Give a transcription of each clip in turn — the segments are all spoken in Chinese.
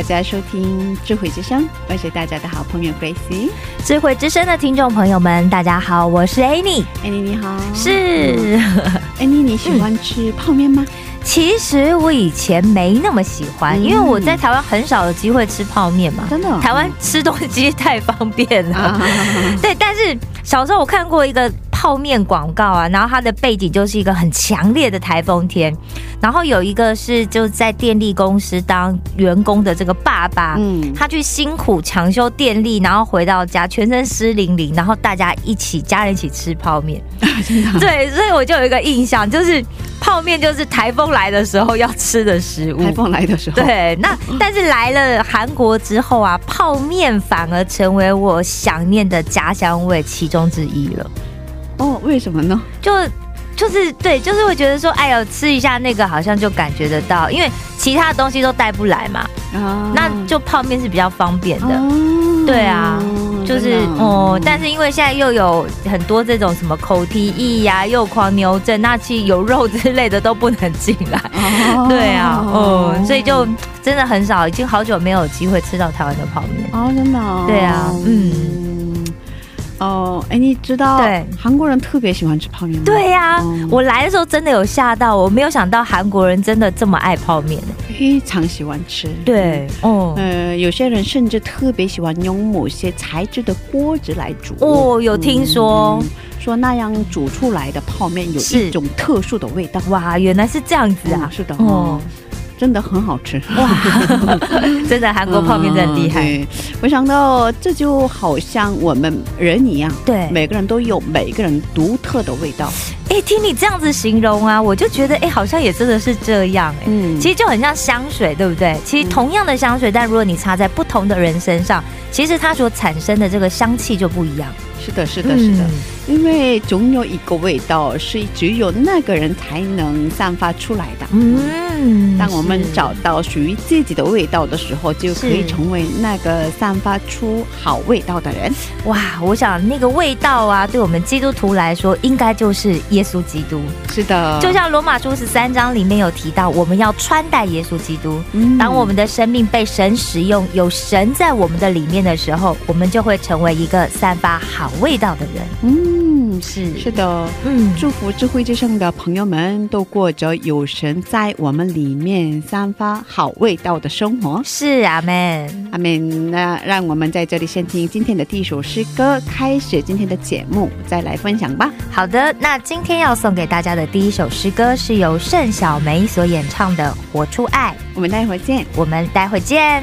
大家收听智慧之声，我是大家的好朋友 Gracie。智慧之声的听众朋友们，大家好，我是 Annie。Annie 你好，是，Annie，你喜欢吃泡面吗？其实我以前没那么喜欢，嗯因为我在台湾很少有机会吃泡面嘛。真的哦台湾吃东西太方便了。啊，对，但是小时候我看过一个泡面广告啊，然后它的背景就是一个很强烈的台风天，然后有一个是就在电力公司当员工的这个爸爸，嗯，他去辛苦抢修电力，然后回到家全身湿淋淋，然后大家一起家人一起吃泡面。对，所以我就有一个印象，就是泡面就是台风来的时候要吃的食物。台风来的时候，，对，那但是来了韩国之后啊，泡面反而成为我想念的家乡味其中之一了。哦，为什么呢？就就是对，就是会觉得说，哎呦，吃一下那个好像就感觉得到，因为其他东西都带不来嘛，啊那就泡面是比较方便的。哦对啊，就是哦、但是因为现在又有很多这种什么口蹄疫呀、又狂牛症，那其实有肉之类的都不能进来。哦对啊，哦、所以就真的很少，已经好久没有机会吃到台湾的泡面。哦，真的哦，对啊嗯嗯，哦，哎，你知道，对韩国人特别喜欢吃泡面吗？对呀、嗯我来的时候真的有吓到，我没有想到韩国人真的这么爱泡面。非常喜欢吃，对，哦、呃，有些人甚至特别喜欢用某些材质的锅子来煮。哦有听说嗯说那样煮出来的泡面有一种特殊的味道。哇，原来是这样子啊！嗯是的，哦哦，真的很好吃。哇，真的韩国泡面真的厉害。嗯对，我想到这就好像我们人一样，对，每个人都有每个人独特的味道。哎、听你这样子形容啊，我就觉得哎、好像也真的是这样哎、嗯其实就很像香水，对不对？其实同样的香水，但如果你擦在不同的人身上，其实它所产生的这个香气就不一样。是的，是的，是的。嗯因为总有一个味道是只有那个人才能散发出来的。嗯当我们找到属于自己的味道的时候，就可以成为那个散发出好味道的人。哇，我想那个味道啊，对我们基督徒来说，应该就是耶稣基督。是的，就像罗马书十三章里面有提到，我们要穿戴耶稣基督。嗯当我们的生命被神使用，有神在我们的里面的时候，我们就会成为一个散发好味道的人。嗯，是是的。嗯，祝福智慧之声的朋友们都过着有神在我们里面散发好味道的生活。是阿门。阿门。那让我们在这里先听今天的第一首诗歌，开始今天的节目，再来分享吧。好的，那今天要送给大家的第一首诗歌是由盛小梅所演唱的《活出爱》，我们待会儿见。我们待会儿见。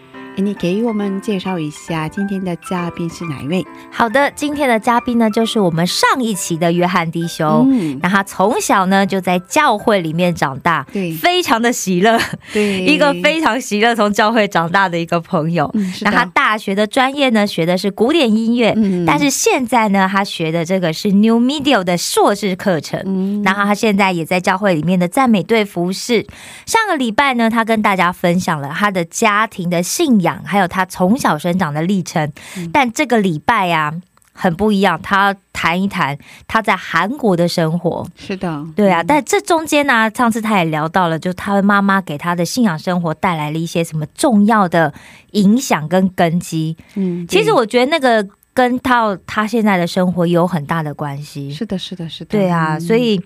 诶你给我们介绍一下今天的嘉宾是哪一位？好的，今天的嘉宾呢，就是我们上一期的约翰弟兄。嗯，那他从小呢就在教会里面长大，对非常的喜乐，对，一个非常喜乐从教会长大的一个朋友。嗯那他，大学的专业呢学的是古典音乐，嗯但是现在呢他学的这个是 New Media 的硕士课程。嗯然后他现在也在教会里面的赞美队服侍。上个礼拜呢，他跟大家分享了他的家庭的信仰，还有他从小生长的历程。嗯但这个礼拜呀、很不一样，他谈一谈他在韩国的生活。是的，对啊，嗯但这中间呢，上次他也聊到了，就他的妈妈给他的信仰生活带来了一些什么重要的影响跟根基。嗯，其实我觉得那个跟到他现在的生活有很大的关系。是的，是的，是的，对啊，嗯。所以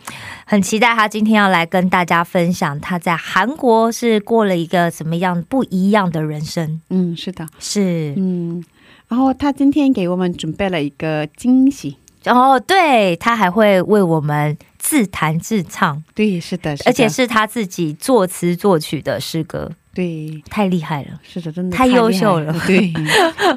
很期待他今天要来跟大家分享他在韩国是过了一个怎么样不一样的人生。嗯，是的，是，嗯，然后他今天给我们准备了一个惊喜，哦，对他还会为我们自弹自唱，对，是的，是的。而且是他自己作词作曲的诗歌，对，太厉害了。是的，真的太优秀了对，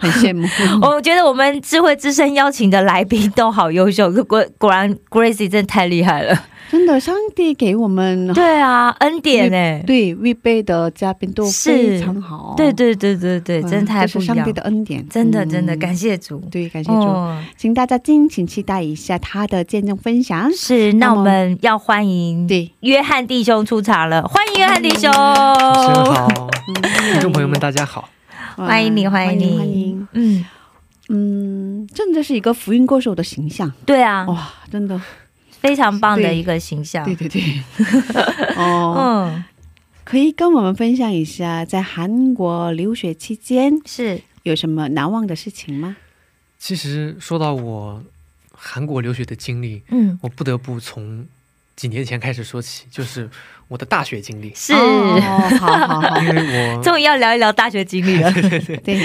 很羡慕。我觉得我们智慧之声邀请的来宾都好优秀，果果然 Gracie 真的太厉害了。真的，上帝给我们对啊，恩典哎，对预备的嘉宾都是。非常好，对对对对对，嗯真的太不一样。是上帝的。恩典，真的真的，嗯感谢主。对，感谢主，哦。请大家敬请期待一下他的见证分享。是，那我们要欢迎对，约翰弟兄出场了，欢迎约翰弟兄，好，嗯。听众朋友们大家好。欢迎你，欢迎你，欢迎。嗯，嗯，真的是一个福音歌手的形象，对啊，哇，真的，非常棒的一个形象。对 对对，哦，嗯，可以跟我们分享一下在韩国留学期间是，有什么难忘的事情吗？其实说到我韩国留学的经历，嗯，我不得不从几年前开始说起，就是我的大学经历。是，哦，好好好，因为我 终于要聊一聊大学经历了，对，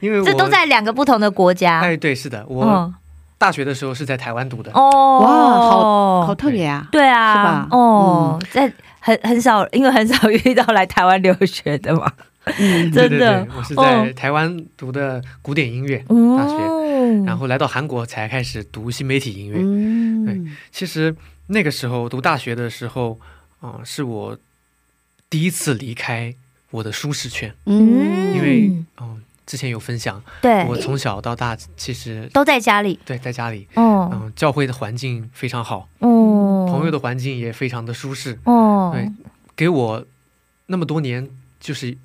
因为我这都在两个不同的国家。哎，对，是的，我嗯，大学的时候是在台湾读的。哦，哇好好特别啊，对。啊，是吧？哦，在很很少，因为很少遇到来台湾留学的嘛，嗯，对 对真的。对，我是哦。在台湾读的古典音乐，大学哦，然后来到韩国才开始读新媒体音乐。嗯，对其实那个时候读大学的时候，啊、是我第一次离开我的舒适圈，嗯，因为嗯、之前有分享，对，我从小到大其实都在家里，对在家里，哦。嗯、教会的环境非常好，哦，朋友的环境也非常的舒适，哦，对，给我那么多年就是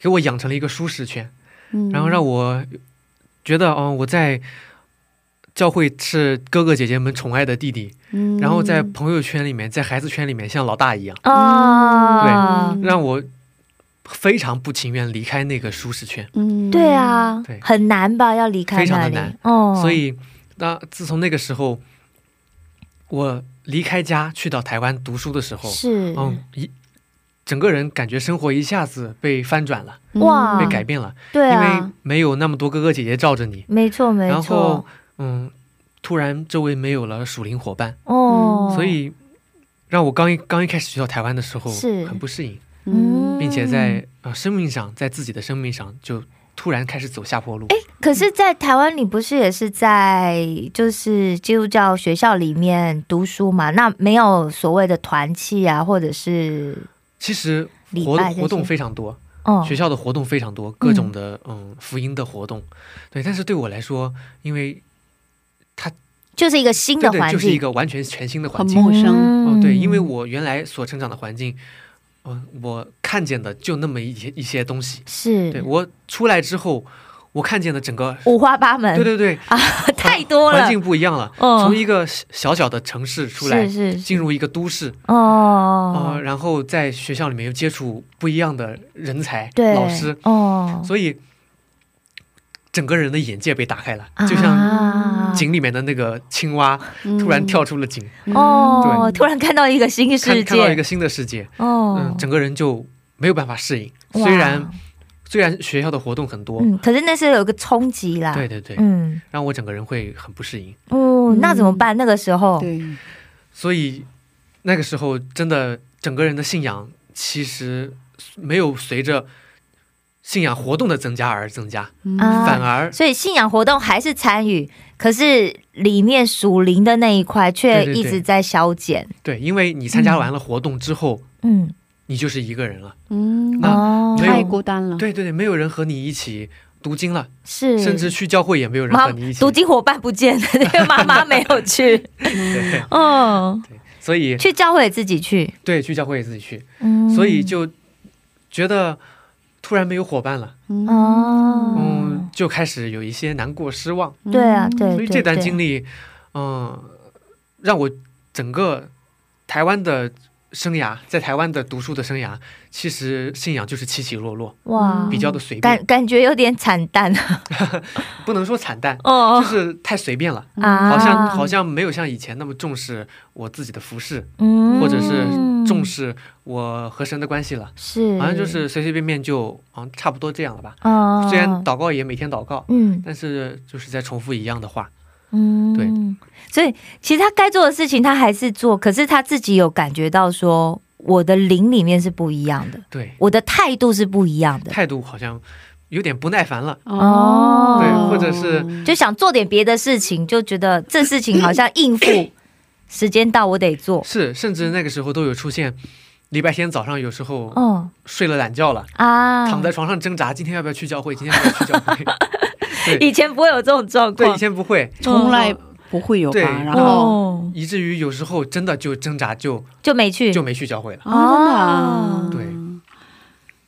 给我养成了一个舒适圈，嗯。然后让我觉得，嗯、我在教会是哥哥姐姐们宠爱的弟弟，嗯。然后在朋友圈里面，在孩子圈里面像老大一样，啊，对让我非常不情愿离开那个舒适圈。嗯，对，啊对，很难吧？要离开非常的难，哦，所以，那自从那个时候，我离开家去到台湾读书的时候，是。嗯，一整个人感觉生活一下子被翻转了，哇。被改变了，对因为啊，没有那么多哥哥姐姐罩着你，没错没错。然后，嗯，突然周围没有了属灵伙伴，哦，所以让我刚一刚一开始去到台湾的时候是。很不适应，嗯并且在呃生命上，在自己的生命上就突然开始走下坡路。可是，在台湾，你不是也是在就是基督教学校里面读书嘛？那没有所谓的团契啊，或者是其实活活动非常多，哦学校的活动非常多，各种的嗯福音的活动，对。但是对我来说，因为它就是一个新的环境，就是一个完全全新的环很境。陌生，哦，对，因为嗯我原来所成长的环境，嗯、我看见的就那么一些一些东西。是对我出来之后，我看见的整个，五花八门，对对对，啊，太多了环，境不一样了。嗯从一个小小的城市出来，是是是进入一个都市，哦呃，，然后在学校里面又接触不一样的人才、对，老师，哦，所以整个人的眼界被打开了，啊。就像井里面的那个青蛙突然跳出了井，哦，对。突然看到一个新世界，看看到一个新的世界，哦。嗯，，整个人就没有办法适应。虽然虽然学校的活动很多，嗯，可是那是有个冲击啦。对对对，嗯，让我整个人会很不适应。哦，那怎么办？那个时候，对，所以那个时候真的整个人的信仰其实没有随着信仰活动的增加而增加，反而所以信仰活动还是参与，可是里面属灵的那一块却一直在消减。对，因为你参加完了活动之后，嗯，你就是一个人了。嗯，那哦，太孤单了。对对对，没有人和你一起读经了，是，甚至去教会也没有人和你一起读。经伙伴不见了，因为妈妈没有去。对，嗯，所以去教会自己去。对去教会也自己去，嗯，所以就觉得突然没有伙伴了，嗯。哦，嗯，就开始有一些难过、失望。对啊，对，所以这段经历，历，嗯，让我整个台湾的生涯，在台湾的读书的生涯，其实信仰就是起起落落，哇，比较的随便，感感觉有点惨淡。不能说惨淡，哦就是太随便了。啊，好像好像没有像以前那么重视我自己的服饰，嗯。或者是重视我和神的关系了，是，好像就是随随便便就好像差不多这样了吧。哦，虽然祷告也每天祷告，嗯。但是就是在重复一样的话。嗯，对，所以其实他该做的事情他还是做，可是他自己有感觉到说，我的灵里面是不一样的，对，我的态度是不一样的，态度好像有点不耐烦了。哦。对，或者是就想做点别的事情，就觉得这事情好像应付，时间到我得做，是，甚至那个时候都有出现，礼拜天早上有时候嗯睡了懒觉了，啊，躺在床上挣扎，今天要不要去教会？今天要不要去教会？以前不会有这种状况。对，况以，前不会，从来不会有吧？对然后哦，以至于有时候真的就挣扎就就没去，就没去教会了。啊，对。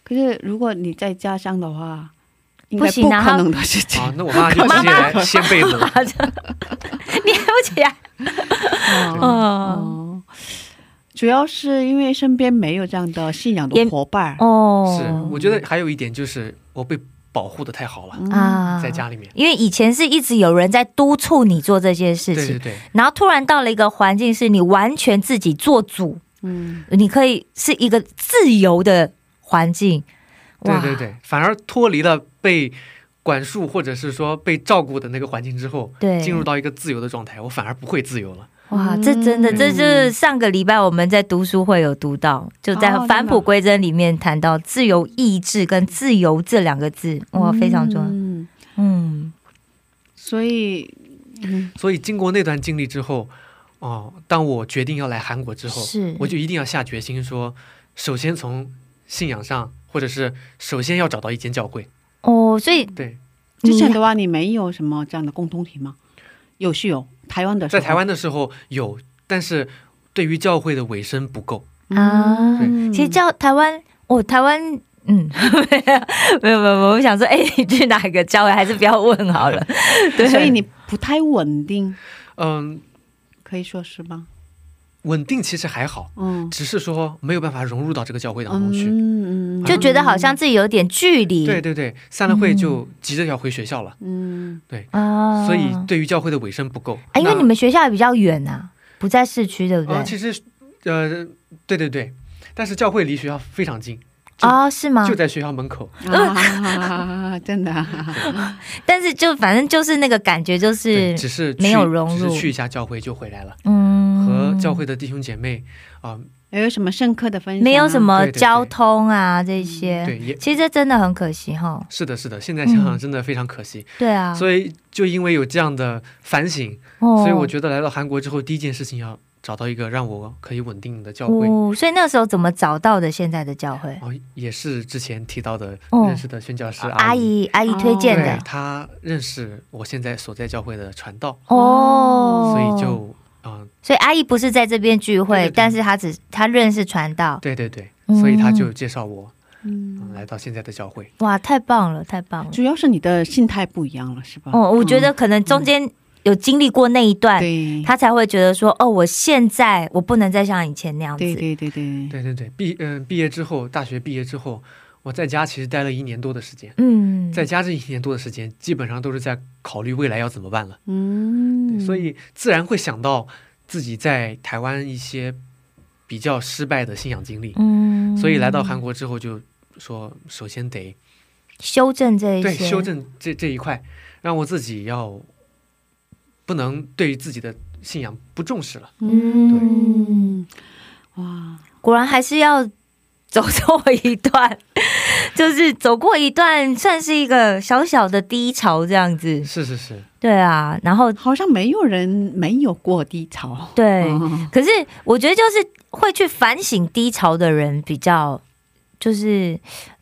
可是如果你在家乡的话，应该不行啊不可能的事情。啊，那我妈就直接来掀被子了。你不起来，哦嗯，哦，主要是因为身边没有这样的信仰的伙伴。哦，是，我觉得还有一点就是我被保护的太好了，嗯啊，在家里面。因为以前是一直有人在督促你做这些事情，对对对，然后突然到了一个环境，是你完全自己做主，嗯，你可以是一个自由的环境。对对对，反而脱离了被管束或者是说被照顾的那个环境之后，对进入到一个自由的状态，我反而不会自由了。哇，嗯这真的，这就是上个礼拜我们在读书会有读到，就在哦返璞归真里面谈到自由意志跟自由这两个字，哇，非常重要。嗯，嗯，所以，嗯。所以经过那段经历之后，哦，当我决定要来韩国之后，是。我就一定要下决心说，首先从信仰上，或者是首先要找到一间教会。哦，所以对，之前的话，你没有什么这样的共同体吗？有是有，台湾的时候在台湾的时候有，但是对于教会的尾声不够。啊，嗯其实教台湾，哦，台湾。嗯，没有没有没有，我想说，哎、你去哪个教会？还是不要问好了。对，所以你不太稳定，嗯，可以说是吗？稳定其实还好，嗯，只是说没有办法融入到这个教会当中去。嗯就觉得好像自己有点距离。对对对，散了会就急着要回学校了，嗯啊，所以对于教会的尾声不够。啊，因为你们学校也比较远呐、不在市区，对不对？啊，其实呃，对对对，但是教会离学校非常近，就哦，是吗就？在学校门口。啊，真的啊，但是就反正就是那个感觉，就，是只是没有融入只是去一下教会就回来了，嗯，和教会的弟兄姐妹啊，没有什么深刻的分享啊？没有什么对对对交通啊这些。对，也其实这真的很可惜哈。是的，是的，现在想想嗯真的非常可惜。对啊，所以就因为有这样的反省，哦所以我觉得来到韩国之后，第一件事情要找到一个让我可以稳定的教会。哦，所以那时候怎么找到的现在的教会？哦，也是之前提到的哦认识的宣教师阿姨，姨阿姨推荐对的她认识我现在所在教会的传道，哦，所以就啊、所以阿姨不是在这边聚会，对对对。但是她只她认识传道，对对对，嗯所以她就介绍我、嗯，嗯来到现在的教会。哇，太棒了，太棒了。主要是你的心态不一样了，是吧？哦，我觉得可能中间有经历过那一段，对，他才会觉得说，哦，我现在我不能再像以前那样子。对对对对，对对对，毕嗯、毕业之后，大学毕业之后，我在家其实待了一年多的时间，嗯，在家这一年多的时间，基本上都是在考虑未来要怎么办了。嗯，所以自然会想到自己在台湾一些比较失败的信仰经历，嗯，所以来到韩国之后就说，首先得修正这一对，些，修正这这一块，让我自己要不能对于自己的信仰不重视了。嗯，对哇，果然还是要走错一段，就是走过一段，算是一个小小的低潮这样子。是是是，对啊，然后好像没有人没有过低潮。对，嗯可是我觉得就是会去反省低潮的人比较，就是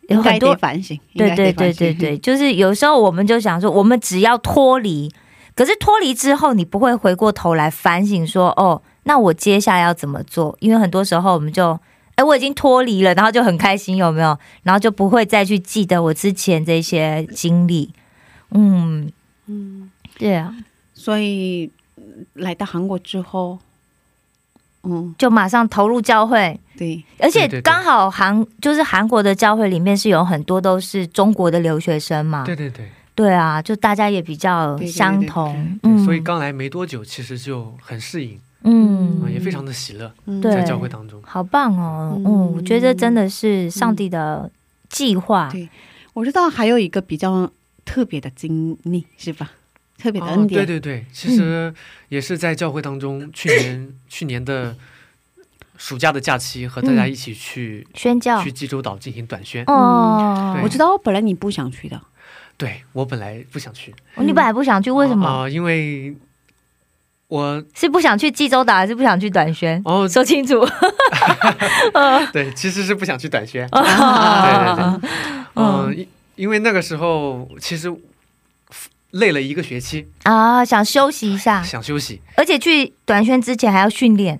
有很多反省。对对对对对，，就是有时候我们就想说，我们只要脱离，可是脱离之后，你不会回过头来反省说，哦，那我接下来要怎么做？因为很多时候我们就，哎，我已经脱离了，然后就很开心，有没有？然后就不会再去记得我之前这些经历。嗯。嗯，对啊，所以嗯来到韩国之后，嗯，就马上投入教会。对，而且刚好韩就是韩国的教会里面是有很多都是中国的留学生嘛，对对对。对啊，就大家也比较对对对相同，对嗯，所以刚来没多久，其实就很适应，嗯。啊，也非常的喜乐，在教会当中。好棒哦，嗯。嗯我觉得真的是上帝的计划，对我知道还有一个比较特别的经历，是吧？特别的恩哦，典。对对对，其实也是在教会当中，去年去年的暑假的假期，和大家一起去、宣教。去济州岛进行短宣。哦，对。我知道，本来你不想去的，对我本来不想去，哦你本来不想去，为什么？啊、因为我是不想去济州岛，还是不想去短宣？哦，说清楚。对，其实是不想去短宣。哦。对对对，嗯。嗯，因因为那个时候其实累了一个学期，啊，想休息一下，想休息。而且去短宣之前还要训练，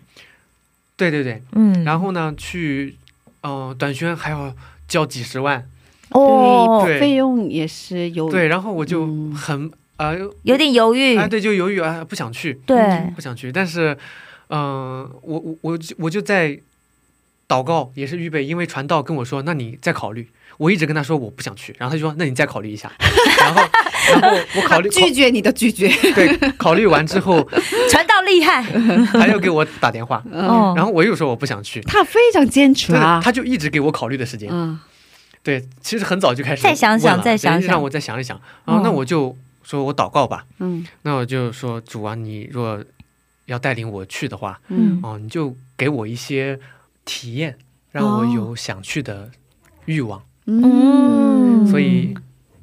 对对对，嗯，然后呢，去呃短宣还要交几十万，哦，费用也是有。对，然后我就嗯很啊有点犹豫，啊，对，就犹豫啊，不想去，对，不想去。但是，嗯、我我我就我就在祷告，也是预备，因为传道跟我说，那你再考虑。我一直跟他说我不想去，然后他就说那你再考虑一下，然后然后我考虑 拒绝你的拒绝。对考虑完之后，传道厉害，他又给我打电话，哦，然后我又说我不想去，他非常坚持对啊。他就一直给我考虑的时间。嗯对，其实很早就开始再想想再想想让我再想一想。然后那嗯我就说我祷告吧，嗯。那我就说主啊，你若要带领我去的话，嗯。哦，你就给我一些体验，让我有想去的欲望。嗯。所以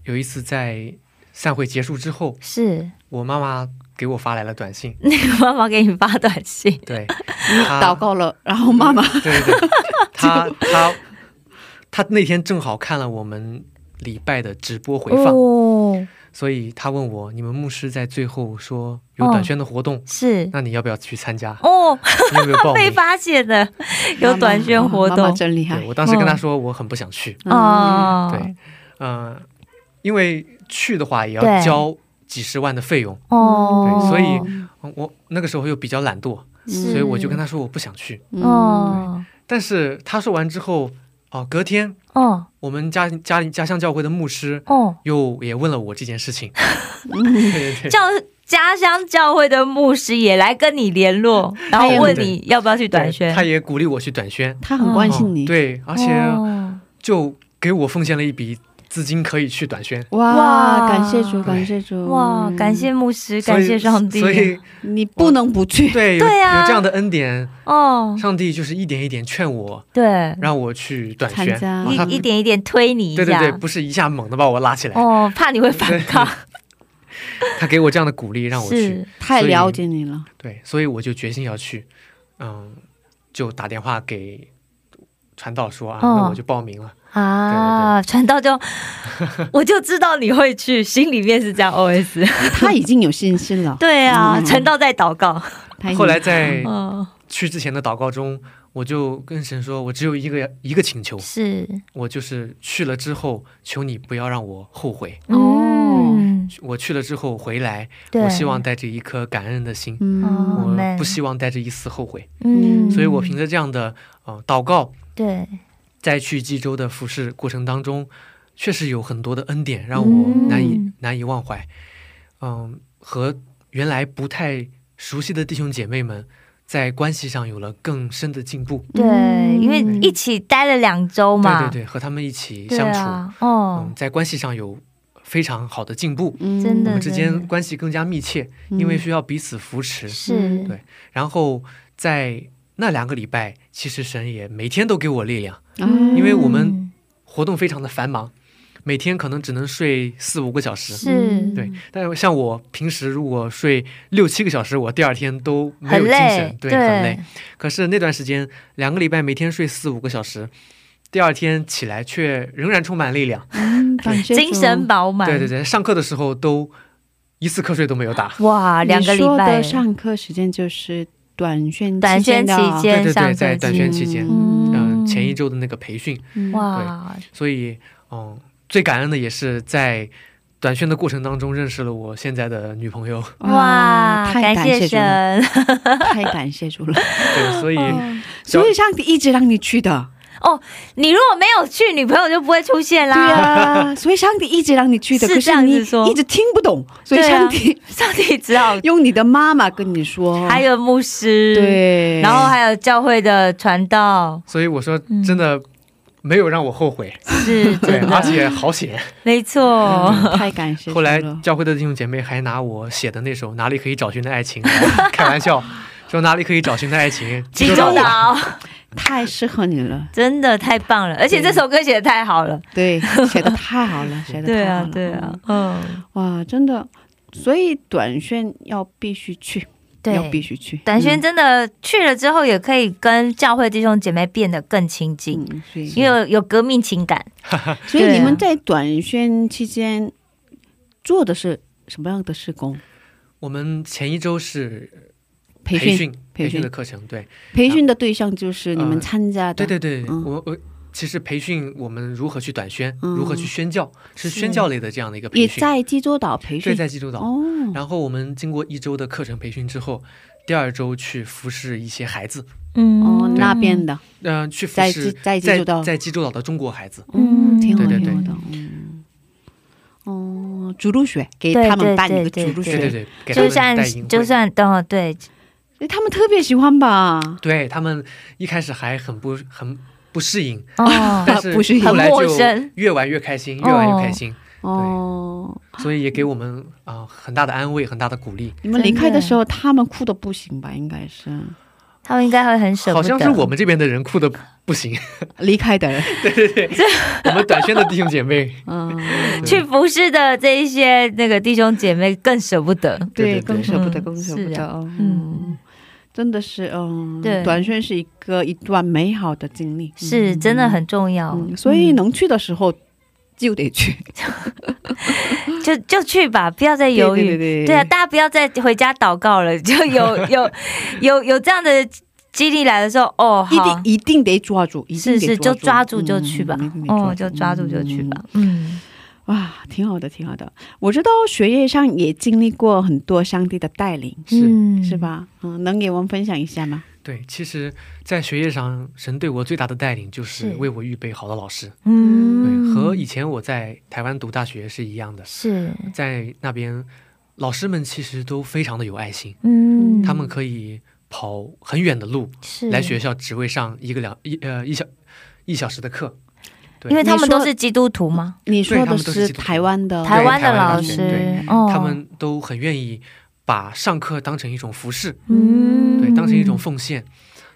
有一次在散会结束之后，是。我妈妈给我发来了短信，那个妈妈给你发短信，对，她祷告了，然后妈妈对对对，她她她那天正好看了我们礼拜的直播回放，哦，所以他问我，你们牧师在最后说有短宣的活动，是。那你要不要去参加？哦，你有没有报被名？发现的有短宣活妈妈动真厉害。对，。我当时跟他说我很不想去，嗯。哦，对，嗯、因为去的话也要交几十万的费用，哦，对所以嗯我那个时候又比较懒惰，所以我就跟他说我不想去。嗯哦但是他说完之后，哦，隔天哦。我们家家里家乡教会的牧师哦，又也问了我这件事情，对对对。教家乡教会的牧师也来跟你联络，然后问你要不要去短宣，他也鼓励我去短宣，他很关心你。哦对，而且哦。就给我奉献了一笔资金，可以去短宣。哇，感谢主，感谢主，哇，感谢牧师，感谢上帝，所以你不能不去。对有对啊有这样的恩典，哦，上帝就是一点一点劝我，对，让我去短宣。一一点一点推你一下，对对对，不是一下猛的把我拉起来，哦，怕你会反抗，他给我这样的鼓励，让我去。太了解你了。对，所以我就决心要去，嗯，就打电话给传道说啊，哦。那我就报名了。啊，传道就 我就知道你会去，心里面是这样 OS，他已经有信心了。对啊，嗯。传道在祷告，后来在嗯，去之前的祷告中，我就跟神说，我只有一个一个请求，是，我就是去了之后，求你不要让我后悔。嗯，我去了之后回来，我希望带着一颗感恩的心，嗯。哦我不希望带着一丝后悔。嗯，所以我凭着这样的呃祷告，对，在去济州的服侍过程当中，确实有很多的恩典让我难以、嗯难以忘怀。嗯，和原来不太熟悉的弟兄姐妹们在关系上有了更深的进步。对，嗯因为一起待了两周嘛，对对对，和他们一起相处，啊，哦嗯，，在关系上有非常好的进步，嗯真的我们之间关系更加密切，因为需要彼此扶持。是，对然后在那两个礼拜，其实神也每天都给我力量，嗯因为我们活动非常的繁忙，每天可能只能睡四五个小时。是，对，但是像我平时如果睡六七个小时，我第二天都没有精神累，，对，很累。可是那段时间，两个礼拜每天睡四五个小时，第二天起来却仍然充满力量。精神饱满，对对对，上课的时候都一次瞌睡都没有打。哇，两个礼拜上课时间就是短宣短宣期期间对对对，在短宣期间，嗯。嗯，前一周的那个培训，嗯。哇，所以，嗯，最感恩的也是在短宣的过程当中认识了我现在的女朋友。哇，太 感谢神，太感谢主了。对，所以哦所以上帝一直让你去的，你如果没有去，女朋友就不会出现啦对啦。啊，所以上帝一直让你去的，是这样子说一直听不懂，所以上帝 上帝只好用你的妈妈跟你说，还有牧师，，对，然后还有教会的传道，所以我说嗯真的没有让我后悔，是对，而且好险。没错，嗯太感谢。后来教会的弟兄姐妹还拿我写的那首《哪里可以找寻的爱情》开玩笑，说哪里可以找寻的爱情，济州岛。岛太适合你了，真的太棒了，而且这首歌写的太好了，对，写的太好了，写的对太好了，，啊对啊嗯，嗯，哇，真的，所以短宣要必须去，要必。须去，短宣嗯真的去了之后，也可以跟教会弟兄姐妹变得更亲近，嗯，因为有有革命情感。所以你们在短宣期间做的是什么样的施工？我们前一周是培训，培训培训。的课程，对。培训的对象就是你们呃参加的，对对对，嗯。我我其实培训我们如何去短宣，嗯。如何去宣教，是是。宣教类的这样的一个培也训。在济州岛培训。对，在济州岛。哦，然后我们经过一周的课程培训之后，第二周去服侍一些孩子，嗯。哦，那边的，嗯、去服侍济在济州岛，在济州岛的中国孩子。嗯，挺好，对对对。挺好的，嗯，哦，主路学给他们办一个对主路学，对。对对，给他们就算就算哦，对，他们特别喜欢吧？对他们一开始还很不很不适应，哦，但是不适应后来很陌就生越玩越开心，越玩越开心，哦，所以也给我们啊、很大的安慰，很大的鼓励。你们离开的时候，他们哭的不行吧？应该是他们应该会很舍不得。好像是我们这边的人哭的不行，离开的人，对对对。我们短宣的弟兄姐妹，嗯，去服侍的这一些那个弟兄姐妹更舍不得。对，对对更舍不得，嗯更舍不得，哦嗯，真的是，嗯，对。短宣是一个一段美好的经历，是真的很重要，嗯，所以能去的时候就得去，就就去吧，不要再犹豫。对对对啊，大家不要再回家祷告了，就有 有有有这样的激励来的时候，哦，一定，一定得抓住，一定是是，就抓住就去吧哦，就抓住就去吧，嗯，哇，挺好的，挺好的。我知道学业上也经历过很多上帝的带领，是嗯是？吧？嗯，能给我们分享一下吗？对，其实，在学业上，神对我最大的带领就是是。为我预备好的老师，嗯，对，和以前我在台湾读大学是一样的，是，在那边，老师们其实都非常的有爱心，嗯，他们可以跑很远的路是。来学校，只为上一个两一呃一小一小时的课。对因为他们都是基督徒吗？你说的他们都是台湾的台湾的老师，哦，他们都很愿意把上课当成一种服饰，嗯，对，当成一种奉献，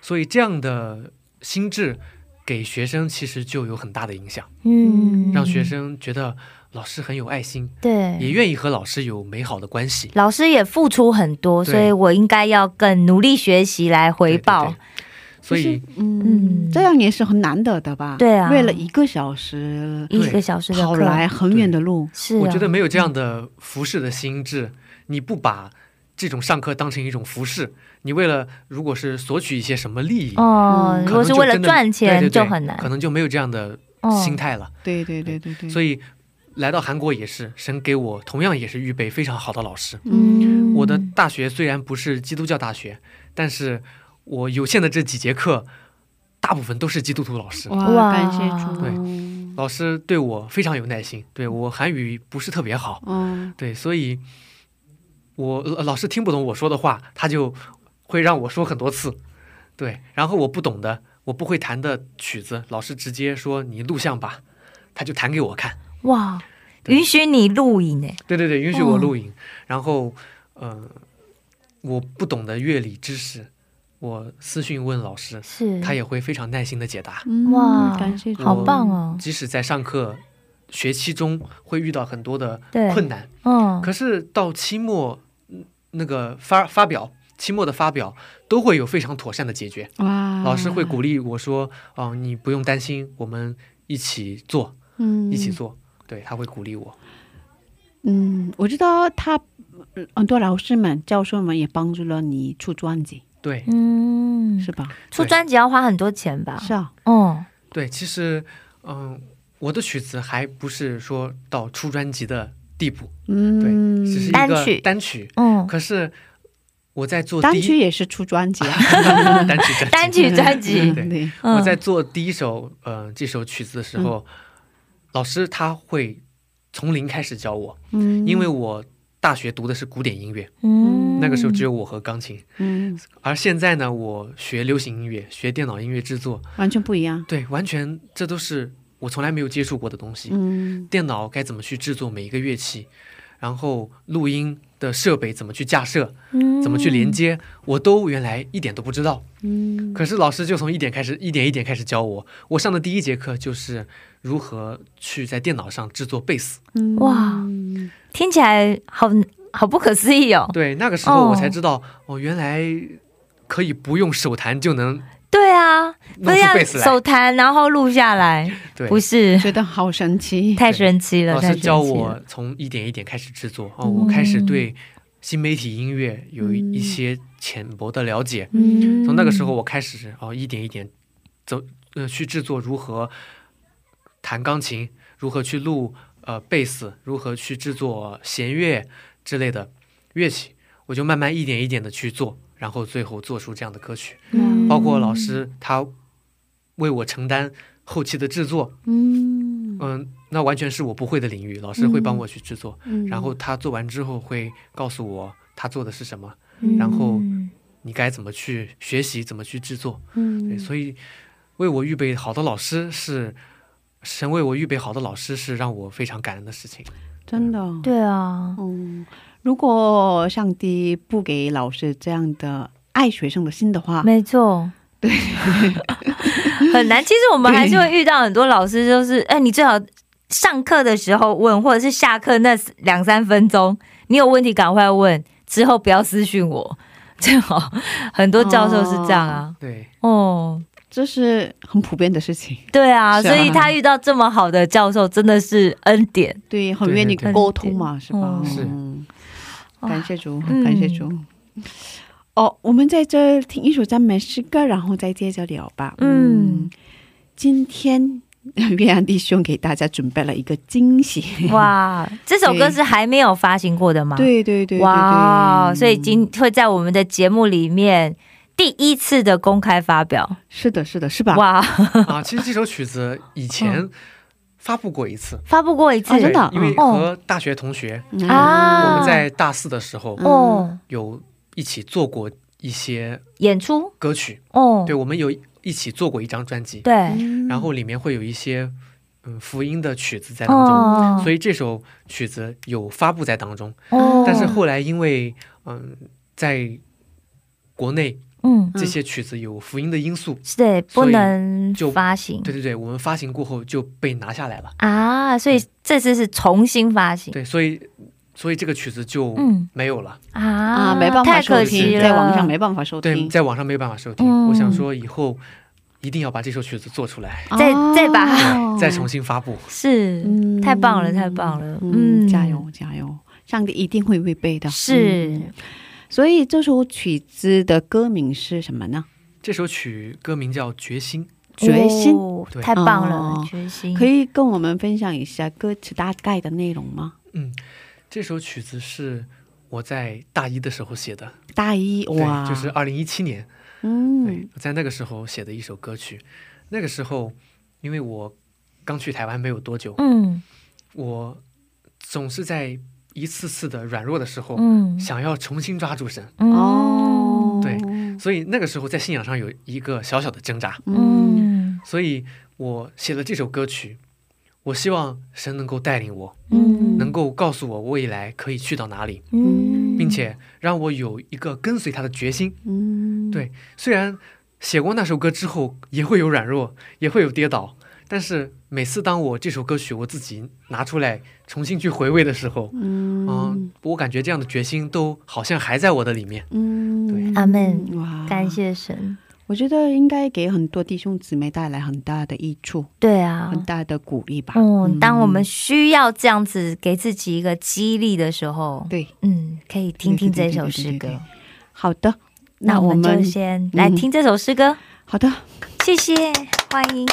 所以这样的心智给学生其实就有很大的影响，嗯，让学生觉得老师很有爱心，对也。愿意和老师有美好的关系。老师也付出很多，所以我应该要更努力学习来回对对报对。所以嗯嗯，这样也是很难得的吧？对啊为了一个小时一个小时跑来很远的路，是啊，我觉得没有这样的服饰的心智，你不把这种上课当成一种服饰，你为了如果是索取一些什么利益，哦，嗯如果是为了可能就真的赚钱对对对就很难可能就没有这样的哦心态了。对对对对对，所以来到韩国也是，神给我同样也是预备非常好的老师。嗯，我的大学虽然不是基督教大学，但是我有限的这几节课，大部分都是基督徒老师。哇，哇感谢主，对老师对我非常有耐心，对我韩语不是特别好，嗯，对，所以我呃老师听不懂我说的话，他就会让我说很多次，对，然后我不懂的，我不会弹的曲子，老师直接说你录像吧，他就弹给我看，哇，允许你录影呢，对对对，允许我录影，然后呃，我不懂的乐理知识，我私信问老师，是他也会非常耐心的解答，嗯哇感谢好棒哦，即使在上课学期中会遇到很多的困难。嗯，可是到期末，嗯那个发发表，期末的发表都会有非常妥善的解决。哇，老师会鼓励我说：“哦、你不用担心，我们一起做，嗯一起做。对，他会鼓励我。嗯，我知道他呃很多老师们、教授们也帮助了你出专辑，对嗯，是吧？出专辑要花很多钱吧？是啊，哦，对，其实，嗯、我的曲子还不是说到出专辑的地步，嗯，只是一个单曲。单曲。嗯，可是我在做单第一曲也是出专辑啊，单曲专辑。单曲专辑，对对，嗯我在做第一首呃这首曲子的时候，老师他会从零开始教我，嗯，因为我大学读的是古典音乐，嗯，那个时候只有我和钢琴，嗯，而现在呢，我学流行音乐，学电脑音乐制作，完全不一样，对，完全这都是我从来没有接触过的东西。嗯电脑该怎么去制作每一个乐器，然后录音的设备怎么去架设，嗯怎么去连接，我都原来一点都不知道。嗯可是老师就从一点开始，一点一点开始教我。我上的第一节课就是如何去在电脑上制作贝斯。嗯哇听起来好好不可思议哦。对，那个时候我才哦知道，哦，原来可以不用手弹就能对啊，不弄是要出贝斯来。手弹然后录下来，对，不是觉得好神奇，太神奇了，老师教我。从一点一点开始制作。哦，我开始对新媒体音乐有一一些浅薄的了解。嗯从那个时候，我开始哦，一点一点走，呃，去制作如何弹钢琴，如何去录呃贝斯，如何去制作弦乐之类的乐器，我就慢慢一点一点的去做，然后最后做出这样的歌曲。嗯。包括老师他为我承担后期的制作，嗯。嗯，那完全是我不会的领域，老师会帮我去制作，嗯。然后他做完之后会告诉我他做的是什么，嗯。然后你该怎么去学习，怎么去制作。嗯。对，所以为我预备好的老师是神为我预备好的老师是让我非常感恩的事情。真的，对啊，嗯，如果上帝不给老师这样的爱学生的心的话，没错，对，很难。其实我们还是会遇到很多老师，就是哎，你最好上课的时候问，或者是下课那两三分钟，你有问题赶快问，之后不要私讯我。最好很多教授是这样啊，对，哦，这是很普遍的事情，对啊，啊。所以他遇到这么好的教授，真的是恩典。对，很愿意沟通嘛，是吧？嗯。是。嗯。哇感谢主，嗯感谢主。哦，我们在这听一首赞美诗歌，然后再接着聊吧。嗯，今天岳阳弟兄给大家准备了一个惊喜。哇，这首歌是还没有发行过的吗？对对对对哇，所以今会在我们的节目里面第一次的公开发表。是的，是的，是吧？哇，啊，其实这首曲子以前发布过一次，发布过一次。啊真的？因为哦。和大学同学，嗯。啊我们在大四的时候嗯哦，有一起做过一些演出？歌曲，哦，对，我们有一起做过一张专辑，对，嗯然后里面会有一些嗯福音的曲子在当中，哦，所以这首曲子有发布在当中。哦。但是后来因为嗯，在国内嗯，这些曲子有福音的因素，对，不能就发行对对对，我们发行过后就被拿下来了。啊，所以这次是重新发行对，所以所以这个曲子就嗯没有了。啊啊，没办法太收听，可惜了，在网上没办法收对，听。在网上没有办法收听。嗯我想说以后一定要把这首曲子做出来，再再把它 哦再重新发布。是嗯太棒了，太棒了，嗯，嗯，加油加油！上帝一定会预备的。是嗯所以这首曲子的歌名是什么呢？这首曲歌名叫《决心》。决心。哦太棒了哦，决心可以跟我们分享一下歌词大概的内容吗？嗯，这首曲子是我在大一的时候写的，大一哇，对，就是二零一七年，对嗯，我在那个时候写的一首歌曲。那个时候，因为我刚去台湾没有多久，嗯我总是在一次次的软弱的时候，嗯。想要重新抓住神。嗯。哦，对所以那个时候在信仰上有一个小小的挣扎，嗯。所以我写了这首歌曲，我希望神能够带领我，嗯。能够告诉我未来可以去到哪里，嗯。并且让我有一个跟随他的决心。嗯，对虽然写过那首歌之后也会有软弱，也会有跌倒，但是每次当我这首歌曲我自己拿出来重新去回味的时候，嗯嗯，我感觉这样的决心都好像还在我的里面。嗯，对阿门哇，感。谢神。我觉得应该给很多弟兄姊妹带来很大的益处，对啊很，大的鼓励吧。嗯，当我们需要这样子给自己一个激励的时候，对，嗯，可以听听这首诗歌对对对对。好的，那我们就先来听这首诗歌，好的，谢谢，欢迎。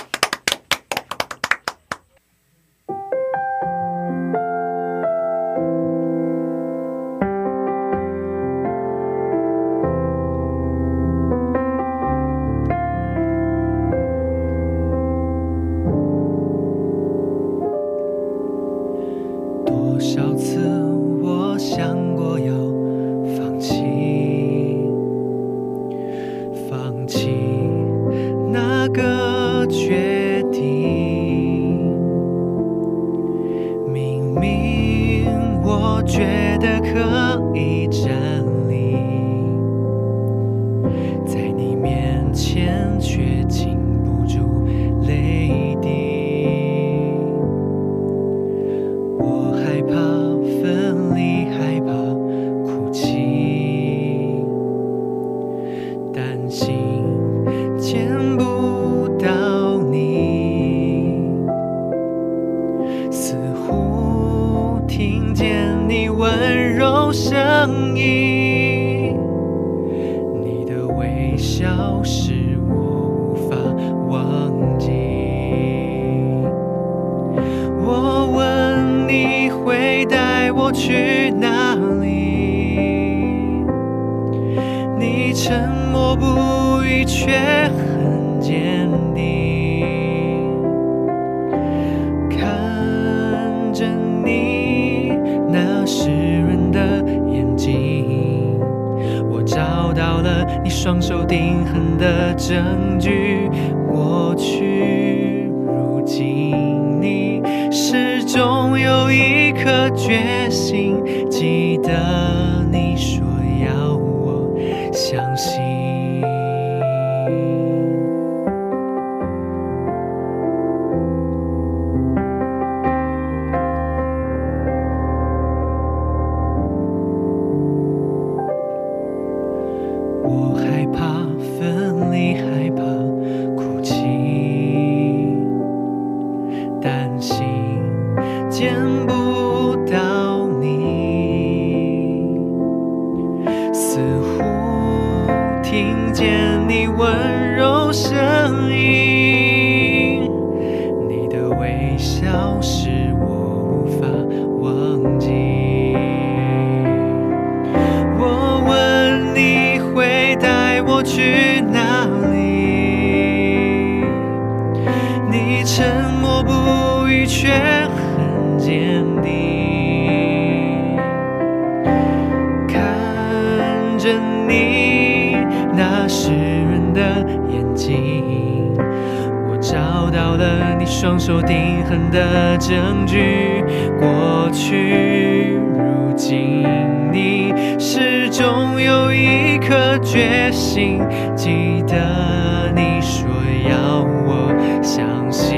你双手定痕的证据。过去，如今，你始终有一颗决心，记得你说要我相信。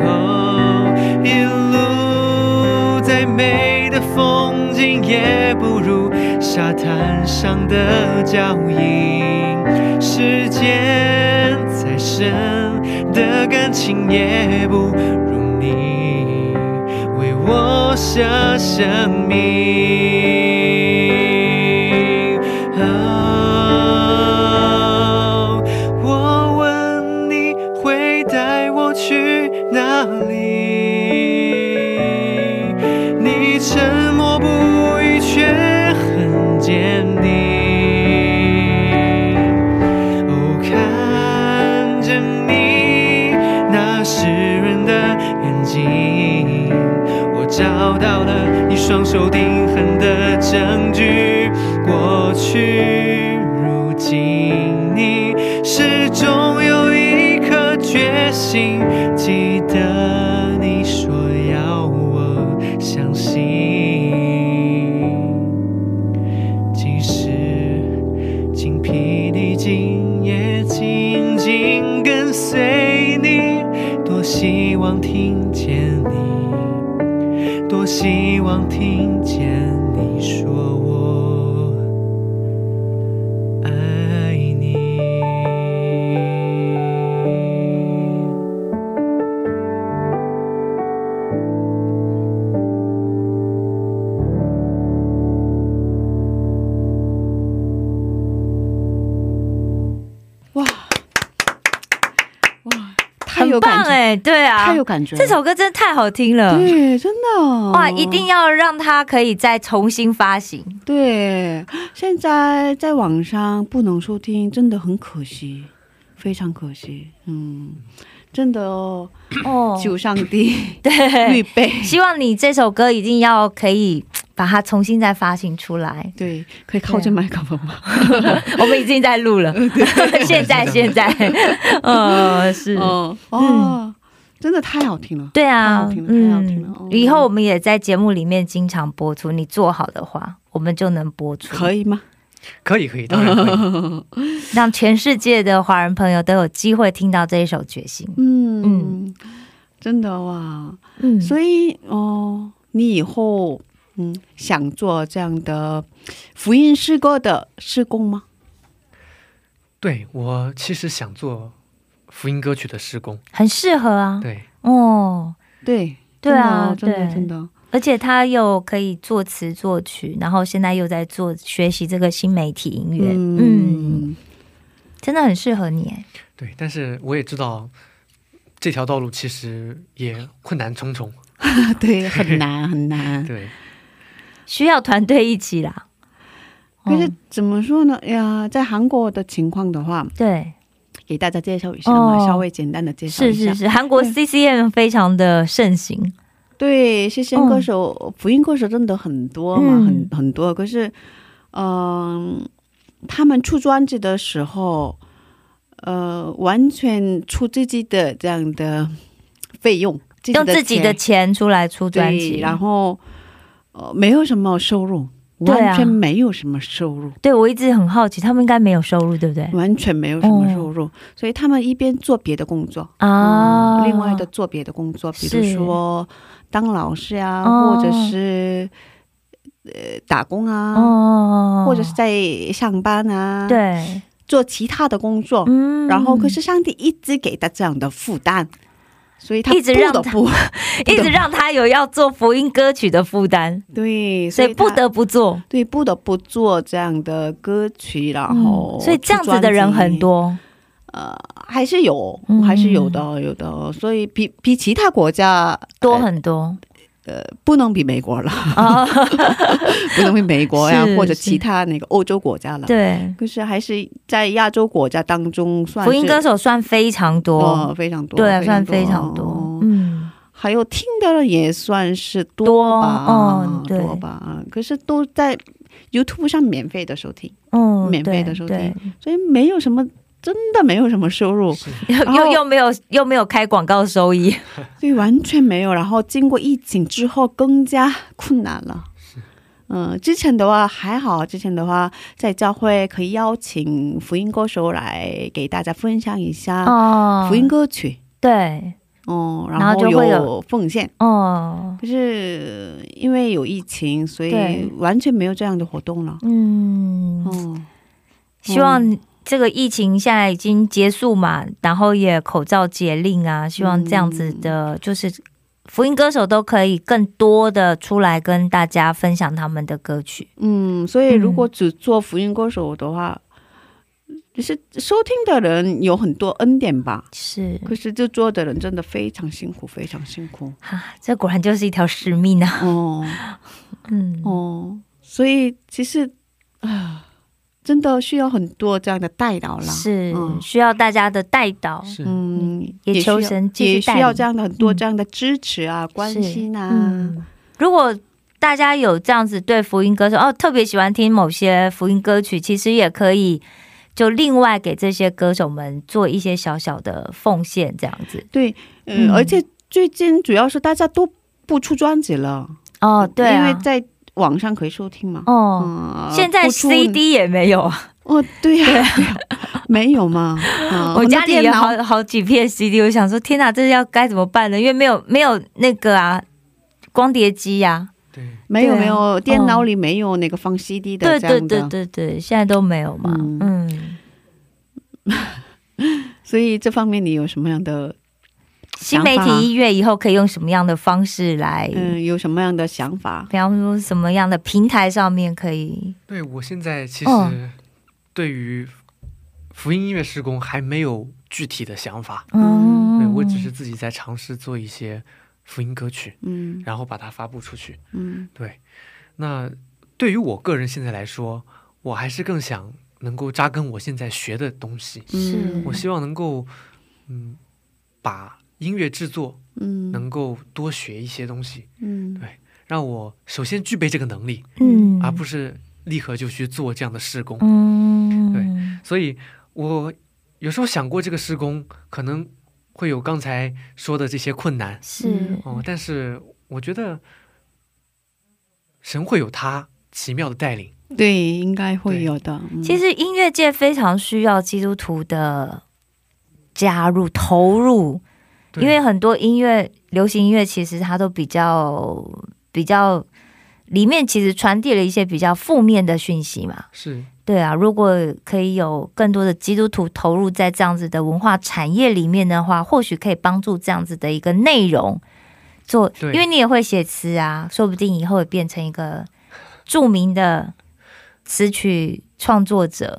哦，一路再美的风景，也不如沙滩上的脚印。时间再深情，也不如你为我舍生命。感觉。这首歌真的太好听了。对，真的哇，一定要让它可以再重新发行。对。现在在网上不能收听，真的很可惜，非常可惜。嗯，真的哦，哦，求上帝 对预，备。希望你这首歌一定要可以把它重新再发行出来。对，可以靠近麦克风吗？我们已经在录了，现在现在，呃，是，哦哦，真的太好听了。对啊太好听，了太好听了哦以后我们也在节目里面经常播出，你做好的话，我们就能播出，可以吗？可以可以，当然可以。让全世界的华人朋友都有机会听到这一首《决心》。嗯嗯真的哇。嗯，所以哦，你以后嗯想做这样的福音诗歌的施工吗？对我其实想做福音歌曲的施工，很适合啊。对，哦，对，对啊真的真的对，而且他又可以作词作曲，然后现在又在做学习这个新媒体音乐，嗯，嗯，真的很适合你哎。对，但是我也知道这条道路其实也困难重重。对，很难很难。对，需要团队一起啦。哦可是怎么说呢？哎呀，在韩国的情况的话，对，给大家介绍一下嘛，哦。稍微简单的介绍一下。是是是，韩国 CCM 非常的盛行。对，谢谢嗯歌手，福音歌手真的很多嘛，嗯。很很多。可是，嗯、他们出专辑的时候，呃，完全出自己的这样的费用，用自己的钱。钱出来出专辑，然后呃，没有什么收入，完全没有什么收入。对我一直很好奇，他们应该没有收入，对不对？完全没有什么收入，所以他们一边做别的工作啊，嗯另外的做别的工作，比如说当老师啊，哦。或者是呃打工啊，哦，或者是在上班啊，，对，做其他的工作。嗯。然后，可是上帝一直给他这样的负担，所以他一直让 一直让他有要做福音歌曲的负担，对，所以不得不做。对不得不做这样的歌曲，然后、嗯，所以这样子的人很，多。呃，还是有嗯，还是有的，有的。所以比比其他国家多很多呃，不能比美国了，哦，不能比美国呀，或者其他那个欧洲国家了。对，可是还是在亚洲国家当中算福音歌手算非常多，哦非常多，对啊，算非常多哦。嗯，还有听的人也算是多多吧，嗯对多吧。可是都在 YouTube 上免费的收听，嗯，免费的收听所以没有什么。真的没有什么收入，又又又没有又没有开广告收益，对，完全没有。然后经过疫情之后，更加困难了。嗯，之前的话还好，之前的话在教会可以邀请福音歌手来给大家分享一下哦。福音歌曲，对，嗯，然然后后就会有有奉献。哦，可是因为有疫情，所以完全没有这样的活动了。嗯，哦，希望这个疫情现在已经结束嘛，然后也口罩解令啊，希望这样子的，就是福音歌手都可以更多的出来跟大家分享他们的歌曲。嗯，所以如果只做福音歌手的话，就是收听的人有很多恩典吧。是可是就做的人真的非常辛苦，非常辛苦。啊，这果然就是一条使命啊。哦 嗯，哦，所以其实啊，真的需要很多这样的带导啦。是嗯需要大家的带导。是，嗯，也求神继续也需要这样的很多嗯这样的支持啊、关心啊。嗯，如果大家有这样子对福音歌手哦，特别喜欢听某些福音歌曲，其实也可以就另外给这些歌手们做一些小小的奉献，这样子。对，嗯，嗯而且最近主要是大家都不出专辑了，哦，对啊，因为在网上可以收听吗。哦，嗯，现在 CD 也没有。啊，哦，对呀、没有嘛。嗯我家里有好好几片 CD，我想说，天哪，这要该怎么办呢？因为没有没有那个啊，光碟机呀、对，没有没有，电脑里没有那个放 CD 的。对对对对对，现在都没有嘛。嗯。嗯，所以这方面你有什么样的新媒体音乐以后可以用什么样的方式来？嗯有什么样的想法？比方说什么样的平台上面可以？对我现在其实哦对于福音音乐施工还没有具体的想法，嗯，对我只是自己在尝试做一些福音歌曲，嗯然后把它发布出去。嗯对，那对于我个人现在来说，我还是更想能够扎根我现在学的东西。是嗯我希望能够，嗯，把音乐制作嗯。能够多学一些东西，嗯。对让我首先具备这个能力，嗯。而不是立刻就去做这样的施工。嗯，对所以我有时候想过这个施工可能会有刚才说的这些困难。是。哦，但是我觉得神会有他奇妙的带领。对，应该会有的。嗯。其实音乐界非常需要基督徒的加入投入，对因为很多音乐、流行音乐其实它都比较比较里面其实传递了一些比较负面的讯息嘛。是。对啊，如果可以有更多的基督徒投入在这样子的文化产业里面的话，或许可以帮助这样子的一个内容做，因为你也会写词啊，说不定以后也变成一个著名的词曲创作者，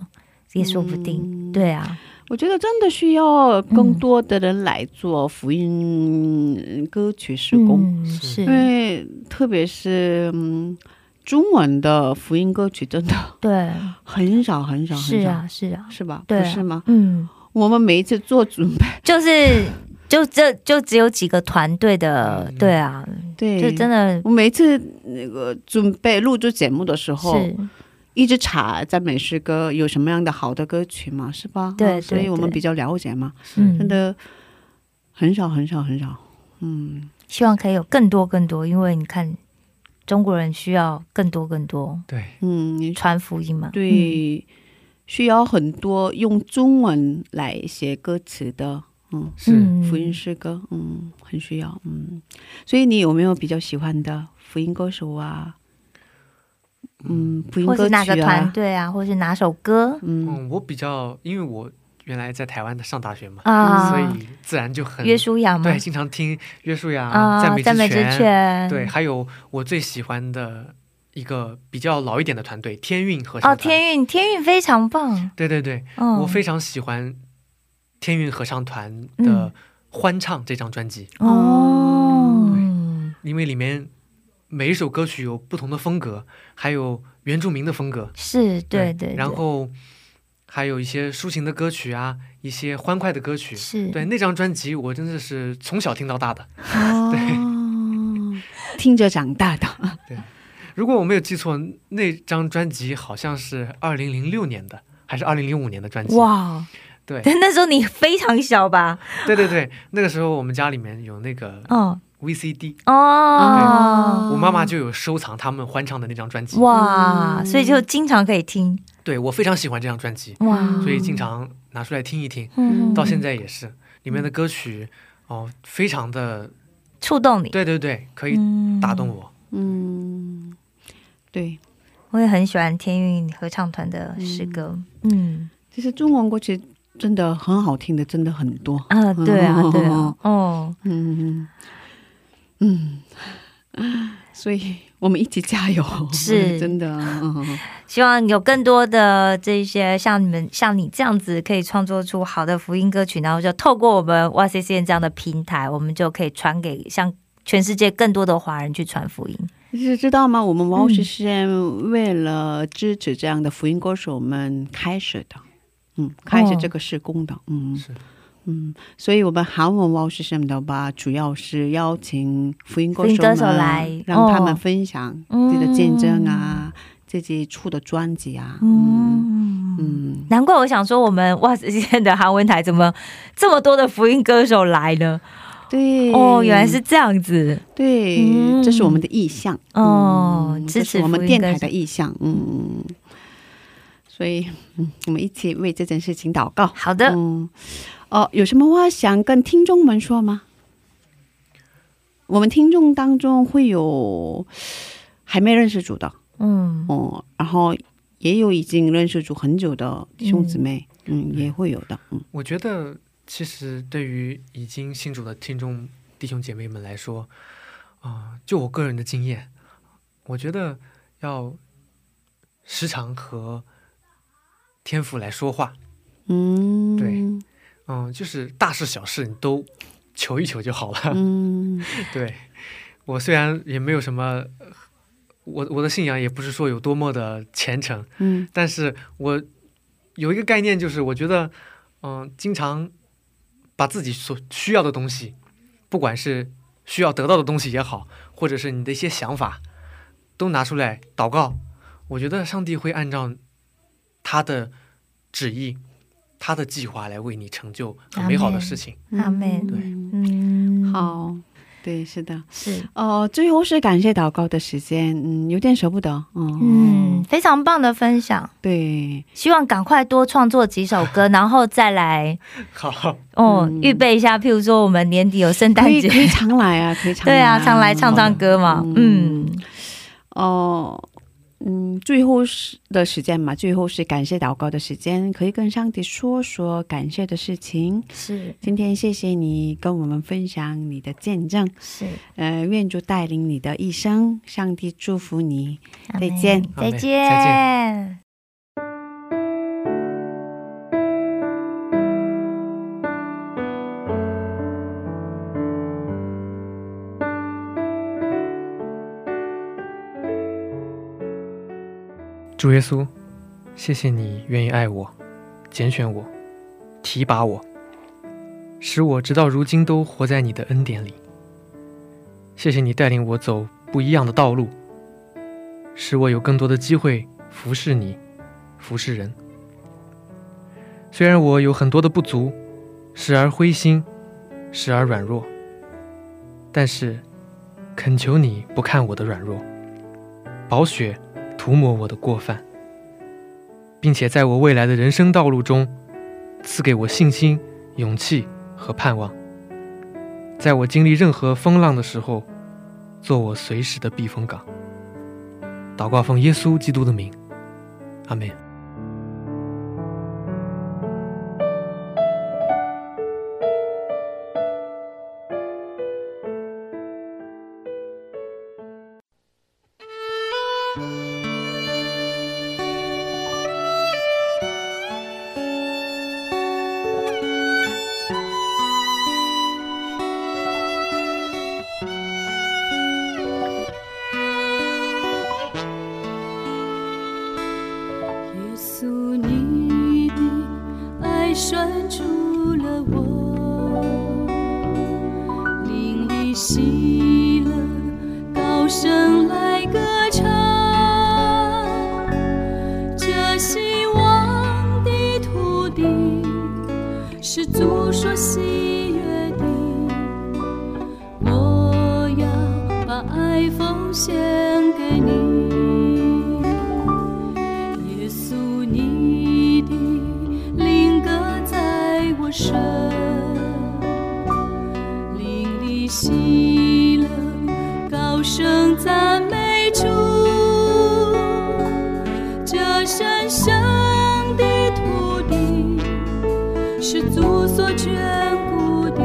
也说不定。嗯。对啊，我觉得真的需要更多的人来做福音歌曲施工，嗯，是。是，因为特别是嗯中文的福音歌曲真的对，很少很少很少，是啊，是啊，是吧？对啊。不是吗？嗯，我们每一次做准备，就是就这就只有几个团队的，嗯。对啊，对，就真的我每一次那个准备录制节目的时候，是，一直查赞美诗歌有什么样的好的歌曲嘛，是吧？对啊所以我们比较了解嘛，嗯。真的很少很少很少，嗯，希望可以有更多更多，因为你看中国人需要更多更多对，嗯，你传福音嘛。嗯，对，需要很多用中文来写歌词的，嗯，是、嗯福音诗歌，嗯，很需要，嗯，所以你有没有比较喜欢的福音歌手啊？嗯，福音歌曲或是哪个团啊，队啊，或是哪首歌。嗯。嗯，我比较，因为我原来在台湾的上大学嘛，啊？所以自然就很约书亚吗？对，经常听约书亚、啊，赞美赞美之泉，对，还有我最喜欢的一个比较老一点的团队天韵合唱哦，团。天韵，天韵非常棒，对对对，嗯，我非常喜欢天韵合唱团嗯。的《欢唱》这张专辑，哦，因为里面每一首歌曲有不同的风格，还有原住民的风格，是对对，对然后还有一些抒情的歌曲啊，一些欢快的歌曲。是对那张专辑，我真的是从小听到大的。哦，听着长大的，对如果我没有记错，那张专辑好像是二零零六年的，还是二零零五年的专辑？哇，对但 那时候你非常小吧？对对对，那个时候我们家里面有那个哦 VCD，、哦，我妈妈就有收藏他们欢唱的那张专辑。哇，嗯。所以就经常可以听。对我非常喜欢这张专辑，哇，所以经常拿出来听一听。嗯。到现在也是，里面的歌曲哦，非常的，触动你，对对对，可以嗯。打动我。嗯，对，我也很喜欢天韵合唱团的诗歌，嗯。其实中文歌曲真的很好听的，真的很多，啊，对啊，对啊，哦，嗯嗯，所以我们一起加油，是。真的，嗯。希望有更多的这些像你们像你这样子可以创作出好的福音歌曲，然后就透过我们 YCCN 这样的平台，我们就可以传给像全世界更多的华人去传福音。你是知道吗？我们 Y C C N 为了支持这样的福音歌手们开始的，嗯，开始这个施工的，嗯。是嗯，所以我们韩文王实验的吧，主要是邀请福音歌手歌手来让他们哦。分享自己的见证啊，自己出的专辑啊，嗯。嗯，难怪我想说，我们哇，今天的韩文台怎么 这么多的福音歌手来呢？对，哦，原来是这样子。对，嗯。这是我们的意向。哦嗯支持我们电台的意向，嗯，所以嗯，我们一起为这件事情祷告。好的，嗯，哦，有什么话想跟听众们说吗？我们听众当中会有还没认识主的。嗯，哦，然后也有已经认识主很久的弟兄姊妹，嗯。也会有的，嗯。我觉得其实对于已经信主的听众弟兄姐妹们来说，啊、就我个人的经验，我觉得要时常和天父来说话，嗯，对嗯，就是大事小事你都求一求就好了。嗯 对我虽然也没有什么，呃我我的信仰也不是说有多么的虔诚，嗯但是我有一个概念，就是我觉得，嗯、经常把自己所需要的东西，不管是需要得到的东西也好，或者是你的一些想法，都拿出来祷告。我觉得上帝会按照他的旨意、他的计划来为你成就很美好的事情。阿门。对。嗯，，好，对，是的。是，哦，最后是感谢祷告的时间，嗯，有点舍不得，嗯。嗯，非常棒的分享。对，希望赶快多创作几首歌，然后再来 好，哦，嗯。预备一下。譬如说，我们年底有圣诞节。可以可，以常来啊，可以常来对啊，常来唱唱歌嘛。嗯，哦，嗯，最后是的时间嘛，最后是感谢祷告的时间，可以跟上帝说说感谢的事情。是。今天谢谢你跟我们分享你的见证，是，呃，愿主带领你的一生，上帝祝福你。再见。再见，再见主耶稣，谢谢你愿意爱我，拣选我，提拔我，使我直到如今都活在你的恩典里。谢谢你带领我走不一样的道路，使我有更多的机会服侍你，服侍人。虽然我有很多的不足，时而灰心，时而软弱，但是恳求你不看我的软弱，宝血涂抹我的过犯，并且在我未来的人生道路中赐给我信心、勇气和盼望。在我经历任何风浪的时候，做我随时的避风港。祷告奉耶稣基督的名，阿门。在我身，灵里喜乐，高声赞美主。这神圣的土地是主所眷顾的，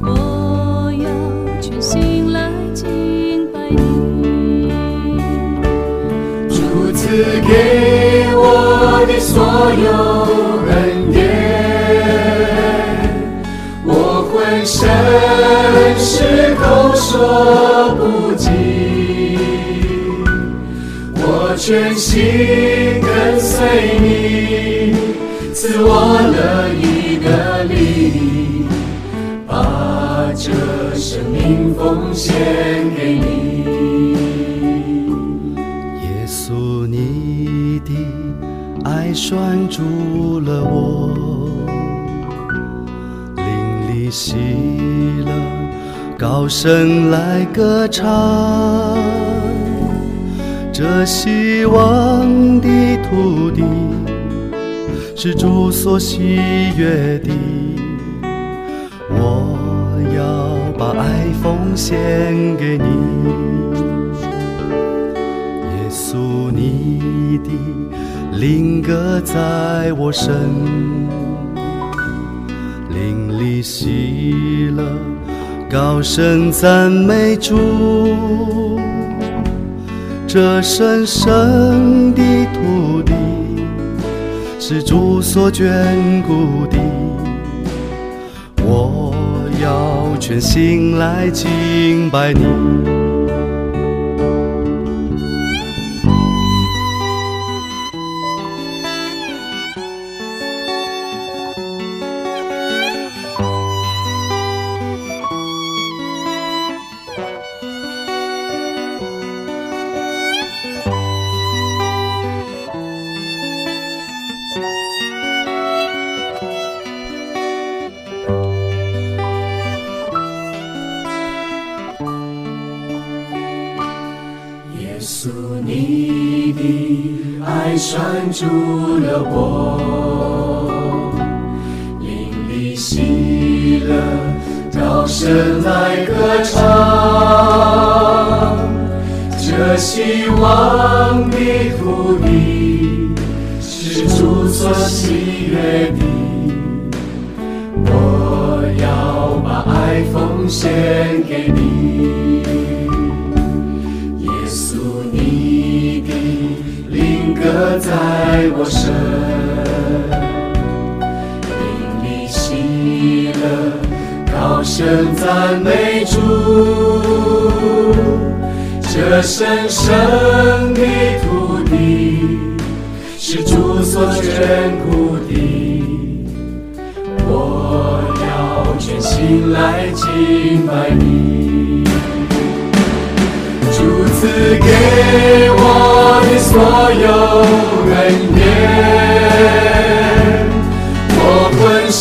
我要全心来敬拜你。主赐给我的所有说不尽。我全心跟随你，赐我了一个你，把这生命奉献给你。耶稣，你的爱拴住了我。高声来歌唱。这希望的土地是主所喜悦的，我要把爱奉献给你。耶稣，你的灵歌在我身，灵里喜乐，高声赞美主。这神圣的土地是主所眷顾的，我要全心来敬拜你。住了我，灵里喜乐，高声来歌唱。这希望的土地是主所喜悦的，我要把爱奉献给你。在我身，灵里喜乐，高声赞美主。这神圣的土地是主所眷顾的，我要全心来敬拜你。主赐给我的所有恩典，我浑身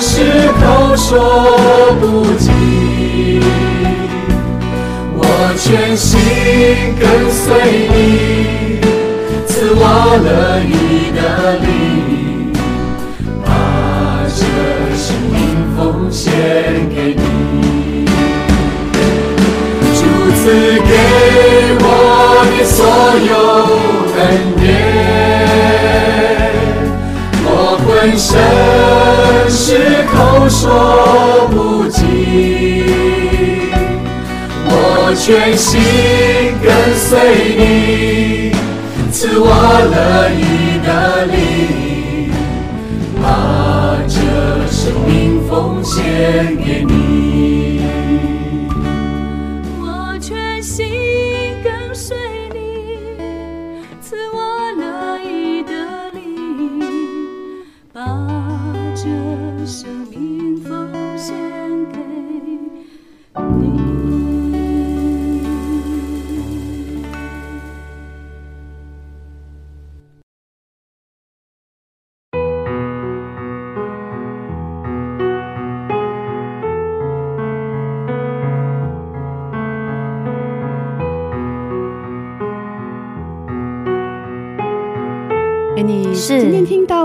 是口说不尽，我全心跟随你，赐我了你的灵，把这生命奉献给你。主赐给我你所有人生是口说不尽，我全心跟随你，赐我乐意的灵，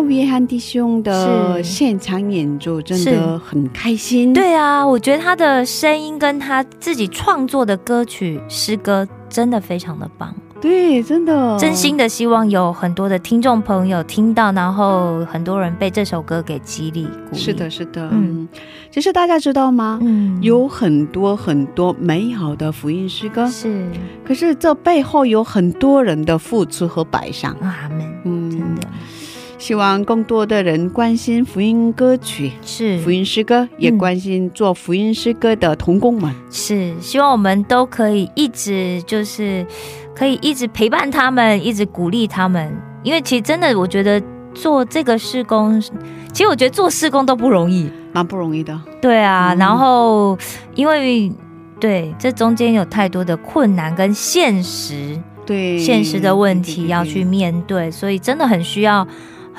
约翰弟兄的现场演奏，真的很开心。对啊，我觉得他的声音跟他自己创作的歌曲诗歌真的非常的棒，对，真的，真心的希望有很多的听众朋友听到，然后很多人被这首歌给激励鼓励。是的，，是的。嗯嗯，其实大家知道吗？嗯，有很多很多美好的福音诗歌，是可是这背后有很多人的付出和摆上。阿门，嗯，真的希望更多的人关心福音歌曲、是。福音诗歌，也嗯关心做福音诗歌的童工们。是，希望我们都可以一直就是可以一直陪伴他们，一直鼓励他们，因为其实真的我觉得做这个施工，其实我觉得做施工都不容易。蛮不容易的，对啊，嗯。然后因为对这中间有太多的困难跟现实，对现实的问题要去面对，所以真的很需要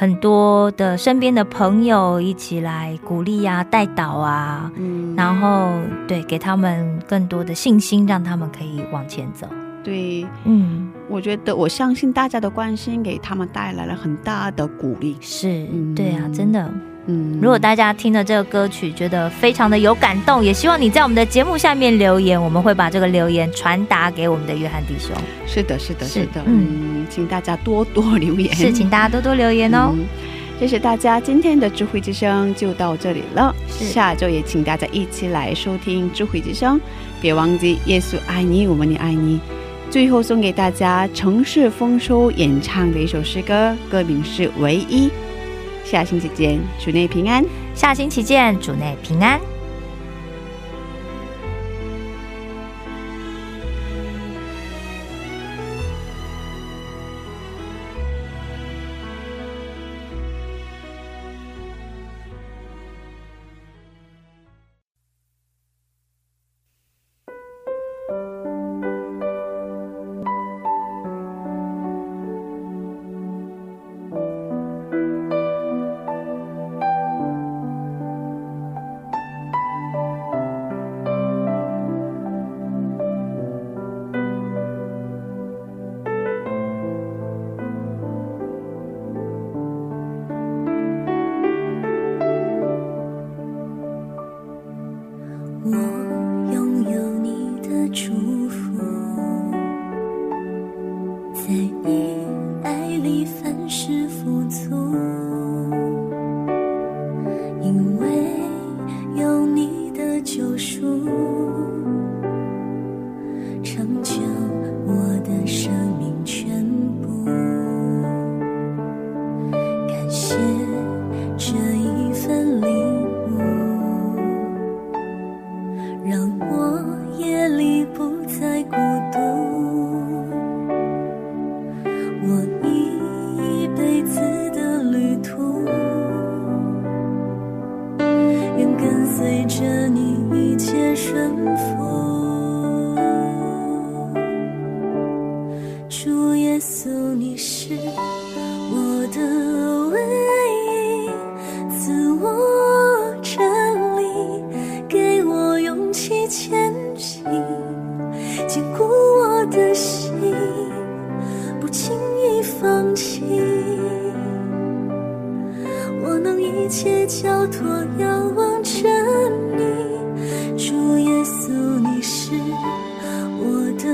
很多的身边的朋友一起来鼓励啊、带导啊，嗯然后对给他们更多的信心，让他们可以往前走。对，嗯，我觉得我相信大家的关心给他们带来了很大的鼓励。是嗯对啊，真的。嗯，如果大家听了这个歌曲觉得非常的有感动，也希望你在我们的节目下面留言，我们会把这个留言传达给我们的约翰弟兄。是的，是的，是是的，嗯嗯，请大家多多留言。是，请大家多多留言哦。嗯谢谢大家，今天的智慧之声就到这里了。是下周也请大家一起来收听智慧之声，别忘记耶稣爱你，我们也爱你。最后送给大家城市丰收演唱的一首诗歌，歌名是《唯一》。下星期见，主内平安。下星期见，主内平安。放弃。我能一切交托，仰望着你，主耶稣，你是我的